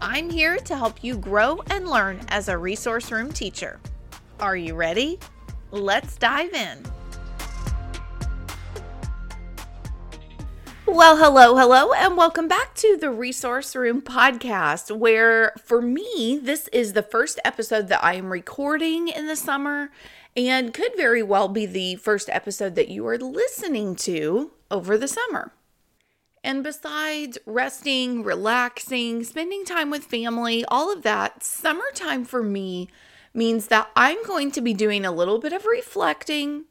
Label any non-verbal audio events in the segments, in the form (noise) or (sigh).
I'm here to help you grow and learn as a resource room teacher. Are you ready? Let's dive in. Well, hello, hello, and welcome back to the Resource Room podcast, where for me, this is the first episode that I am recording in the summer and could very well be the first episode that you are listening to over the summer. And besides resting, relaxing, spending time with family, all of that, summertime for me means that I'm going to be doing a little bit of reflecting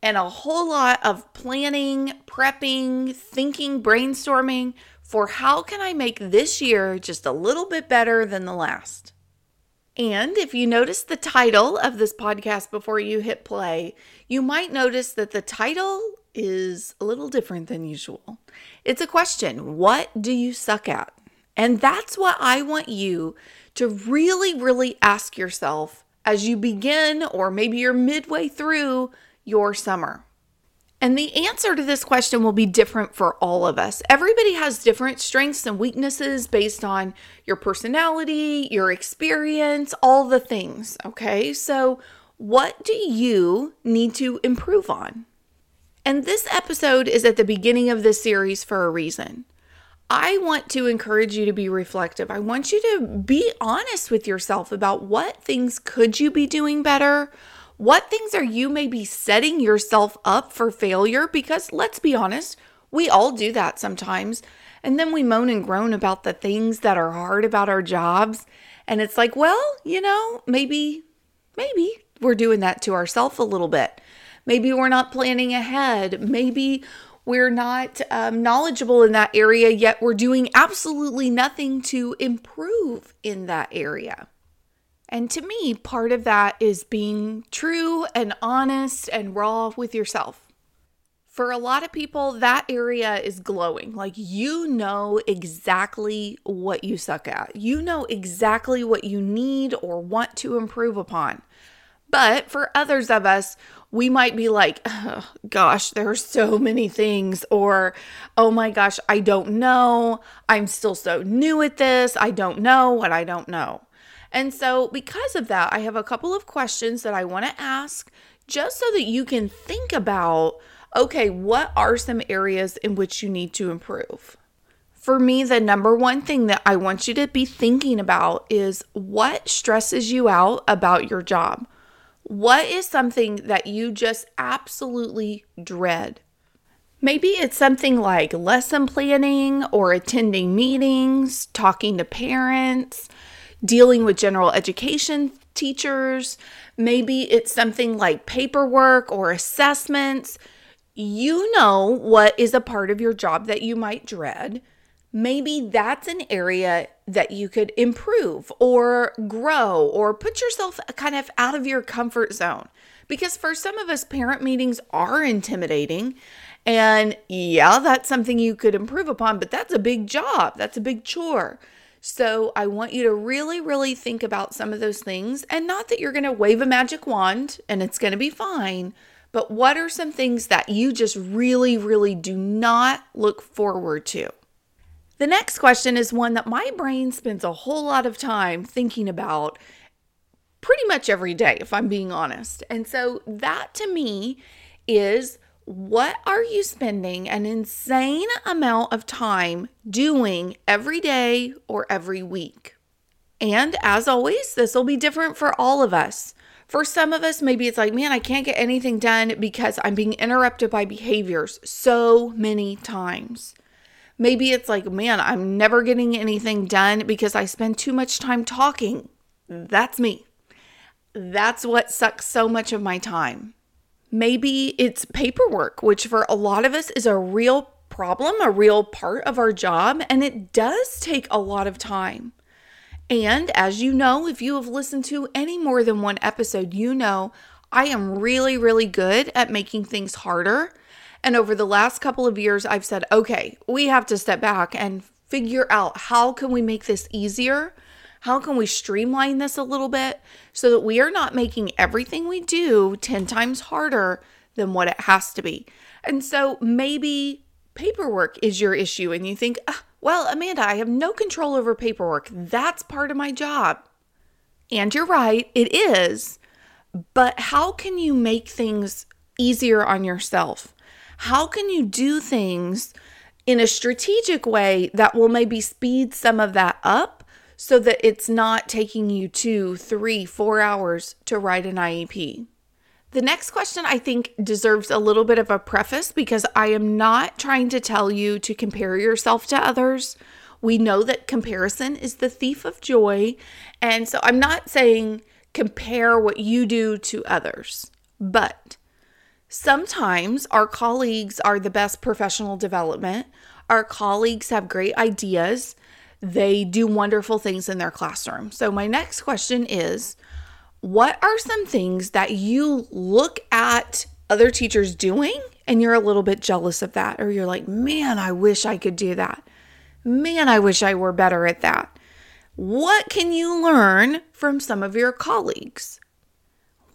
and a whole lot of planning, prepping, thinking, brainstorming for how can I make this year just a little bit better than the last. And if you notice the title of this podcast before you hit play, you might notice that the title is a little different than usual. It's a question What do you suck at? And that's what I want you to really, really ask yourself as you begin, or maybe you're midway through your summer. And the answer to this question will be different for all of us. Everybody has different strengths and weaknesses based on your personality, your experience, all the things. Okay. So, what do you need to improve on? And this episode is at the beginning of this series for a reason. I want to encourage you to be reflective. I want you to be honest with yourself about what things could you be doing better? What things are you maybe setting yourself up for failure? Because let's be honest, we all do that sometimes. And then we moan and groan about the things that are hard about our jobs. And it's like, well, you know, maybe, maybe we're doing that to ourselves a little bit. Maybe we're not planning ahead. Maybe we're not um, knowledgeable in that area, yet we're doing absolutely nothing to improve in that area. And to me, part of that is being true and honest and raw with yourself. For a lot of people, that area is glowing. Like you know exactly what you suck at, you know exactly what you need or want to improve upon. But for others of us, we might be like, oh, gosh, there are so many things, or oh my gosh, I don't know. I'm still so new at this. I don't know what I don't know. And so, because of that, I have a couple of questions that I want to ask just so that you can think about okay, what are some areas in which you need to improve? For me, the number one thing that I want you to be thinking about is what stresses you out about your job? What is something that you just absolutely dread? Maybe it's something like lesson planning or attending meetings, talking to parents, dealing with general education teachers. Maybe it's something like paperwork or assessments. You know what is a part of your job that you might dread. Maybe that's an area that you could improve or grow or put yourself kind of out of your comfort zone. Because for some of us, parent meetings are intimidating. And yeah, that's something you could improve upon, but that's a big job. That's a big chore. So I want you to really, really think about some of those things. And not that you're going to wave a magic wand and it's going to be fine, but what are some things that you just really, really do not look forward to? The next question is one that my brain spends a whole lot of time thinking about pretty much every day, if I'm being honest. And so that to me is what are you spending an insane amount of time doing every day or every week? And as always, this will be different for all of us. For some of us, maybe it's like, man, I can't get anything done because I'm being interrupted by behaviors so many times. Maybe it's like, man, I'm never getting anything done because I spend too much time talking. That's me. That's what sucks so much of my time. Maybe it's paperwork, which for a lot of us is a real problem, a real part of our job, and it does take a lot of time. And as you know, if you have listened to any more than one episode, you know I am really, really good at making things harder. And over the last couple of years, I've said, okay, we have to step back and figure out how can we make this easier? How can we streamline this a little bit so that we are not making everything we do 10 times harder than what it has to be? And so maybe paperwork is your issue and you think, ah, well, Amanda, I have no control over paperwork. That's part of my job. And you're right, it is. But how can you make things easier on yourself? How can you do things in a strategic way that will maybe speed some of that up so that it's not taking you two, three, four hours to write an IEP? The next question I think deserves a little bit of a preface because I am not trying to tell you to compare yourself to others. We know that comparison is the thief of joy. And so I'm not saying compare what you do to others, but sometimes our colleagues are the best professional development. Our colleagues have great ideas. They do wonderful things in their classroom. So, my next question is what are some things that you look at other teachers doing and you're a little bit jealous of that? Or you're like, man, I wish I could do that. Man, I wish I were better at that. What can you learn from some of your colleagues?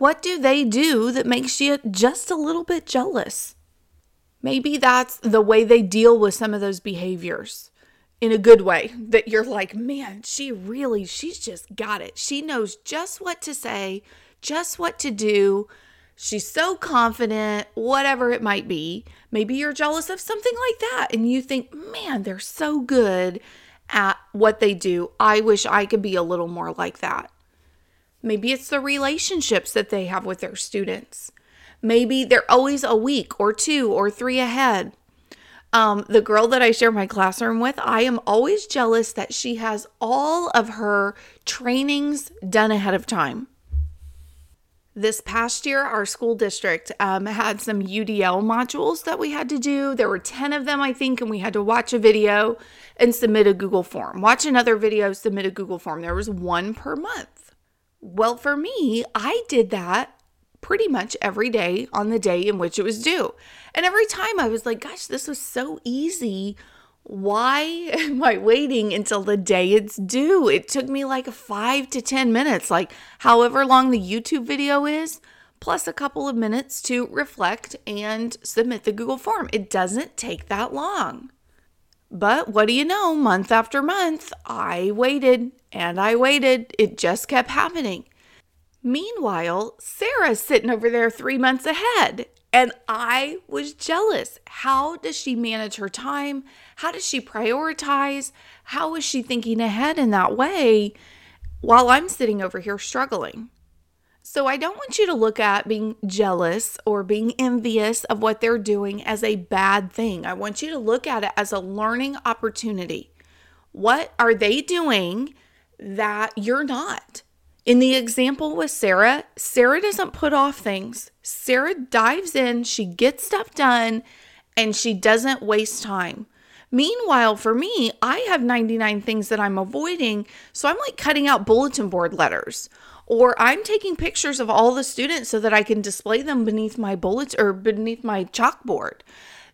What do they do that makes you just a little bit jealous? Maybe that's the way they deal with some of those behaviors in a good way that you're like, man, she really, she's just got it. She knows just what to say, just what to do. She's so confident, whatever it might be. Maybe you're jealous of something like that and you think, man, they're so good at what they do. I wish I could be a little more like that. Maybe it's the relationships that they have with their students. Maybe they're always a week or two or three ahead. Um, the girl that I share my classroom with, I am always jealous that she has all of her trainings done ahead of time. This past year, our school district um, had some UDL modules that we had to do. There were 10 of them, I think, and we had to watch a video and submit a Google form. Watch another video, submit a Google form. There was one per month. Well, for me, I did that pretty much every day on the day in which it was due. And every time I was like, gosh, this was so easy. Why (laughs) am I waiting until the day it's due? It took me like five to 10 minutes, like however long the YouTube video is, plus a couple of minutes to reflect and submit the Google form. It doesn't take that long. But what do you know? Month after month, I waited and I waited. It just kept happening. Meanwhile, Sarah's sitting over there three months ahead. And I was jealous. How does she manage her time? How does she prioritize? How is she thinking ahead in that way while I'm sitting over here struggling? So I don't want you to look at being jealous or being envious of what they're doing as a bad thing. I want you to look at it as a learning opportunity. What are they doing that you're not? In the example with Sarah, Sarah doesn't put off things. Sarah dives in, she gets stuff done, and she doesn't waste time. Meanwhile, for me, I have 99 things that I'm avoiding. So I'm like cutting out bulletin board letters, or I'm taking pictures of all the students so that I can display them beneath my bullets or beneath my chalkboard.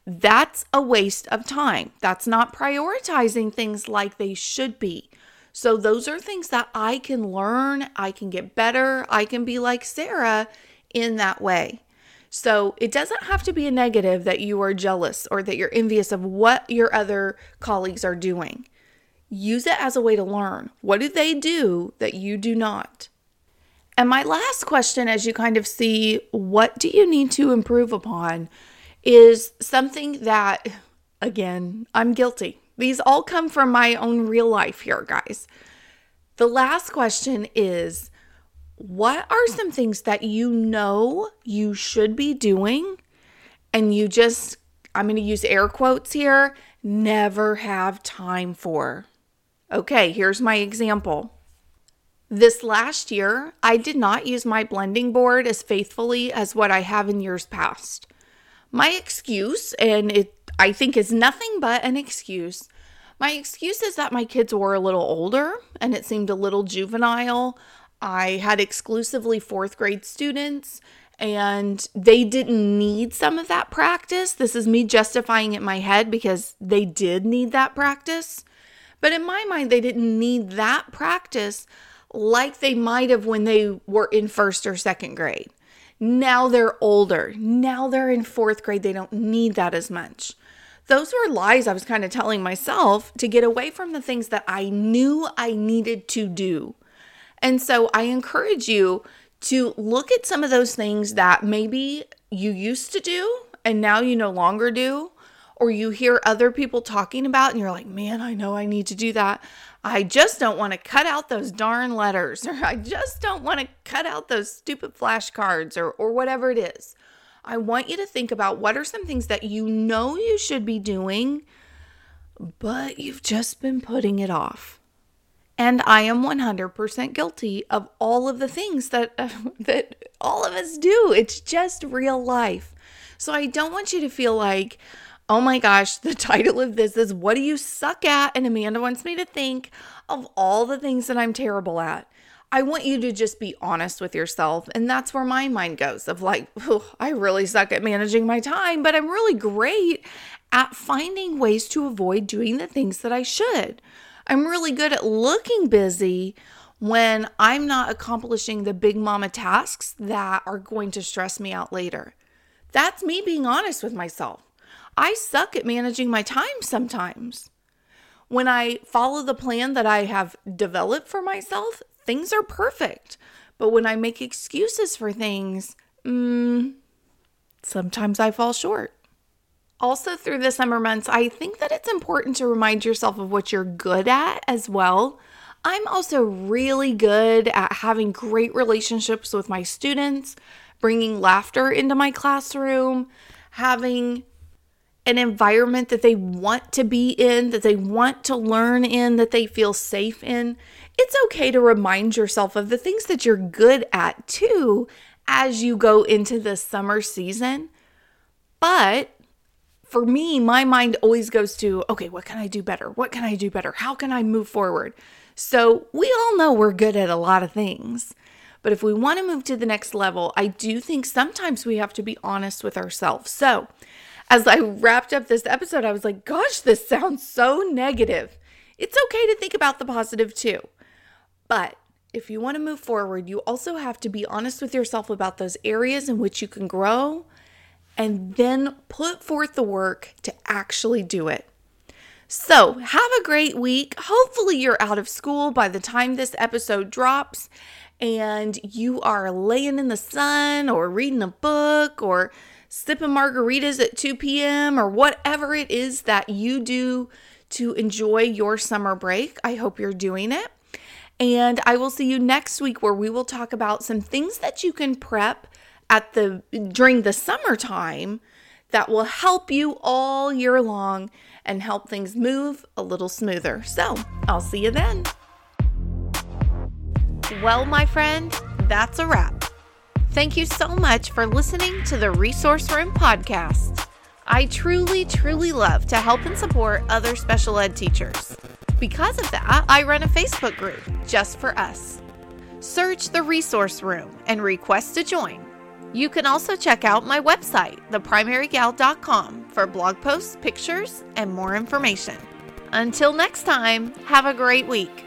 That's a waste of time. That's not prioritizing things like they should be. So, those are things that I can learn, I can get better, I can be like Sarah in that way. So, it doesn't have to be a negative that you are jealous or that you're envious of what your other colleagues are doing. Use it as a way to learn. What do they do that you do not? And my last question, as you kind of see, what do you need to improve upon, is something that, again, I'm guilty. These all come from my own real life here, guys. The last question is what are some things that you know you should be doing and you just, I'm going to use air quotes here, never have time for? Okay, here's my example. This last year, I did not use my blending board as faithfully as what I have in years past. My excuse, and it I think is nothing but an excuse. My excuse is that my kids were a little older and it seemed a little juvenile. I had exclusively fourth grade students and they didn't need some of that practice. This is me justifying it in my head because they did need that practice. But in my mind, they didn't need that practice like they might have when they were in first or second grade. Now they're older. Now they're in fourth grade. They don't need that as much. Those were lies I was kind of telling myself to get away from the things that I knew I needed to do. And so I encourage you to look at some of those things that maybe you used to do and now you no longer do, or you hear other people talking about and you're like, man, I know I need to do that. I just don't want to cut out those darn letters, (laughs) or I just don't want to cut out those stupid flashcards, or, or whatever it is. I want you to think about what are some things that you know you should be doing, but you've just been putting it off. And I am 100% guilty of all of the things that uh, (laughs) that all of us do. It's just real life. So I don't want you to feel like, "Oh my gosh, the (laughs) title of this is what do you suck at?" and Amanda wants me to think of all the things that I'm terrible at. I want you to just be honest with yourself. And that's where my mind goes of like, I really suck at managing my time, but I'm really great at finding ways to avoid doing the things that I should. I'm really good at looking busy when I'm not accomplishing the big mama tasks that are going to stress me out later. That's me being honest with myself. I suck at managing my time sometimes. When I follow the plan that I have developed for myself, things are perfect. But when I make excuses for things, mm, sometimes I fall short. Also, through the summer months, I think that it's important to remind yourself of what you're good at as well. I'm also really good at having great relationships with my students, bringing laughter into my classroom, having an environment that they want to be in, that they want to learn in, that they feel safe in it's okay to remind yourself of the things that you're good at too as you go into the summer season. But for me, my mind always goes to, okay, what can I do better? What can I do better? How can I move forward? So we all know we're good at a lot of things. But if we want to move to the next level, I do think sometimes we have to be honest with ourselves. So, as I wrapped up this episode, I was like, gosh, this sounds so negative. It's okay to think about the positive too. But if you want to move forward, you also have to be honest with yourself about those areas in which you can grow and then put forth the work to actually do it. So, have a great week. Hopefully, you're out of school by the time this episode drops and you are laying in the sun or reading a book or sipping margaritas at 2 p.m. or whatever it is that you do to enjoy your summer break. I hope you're doing it. And I will see you next week where we will talk about some things that you can prep at the during the summertime that will help you all year long and help things move a little smoother. So, I'll see you then. Well, my friend, that's a wrap. Thank you so much for listening to the Resource Room podcast. I truly, truly love to help and support other special ed teachers. Because of that, I run a Facebook group just for us. Search the resource room and request to join. You can also check out my website, theprimarygal.com, for blog posts, pictures, and more information. Until next time, have a great week.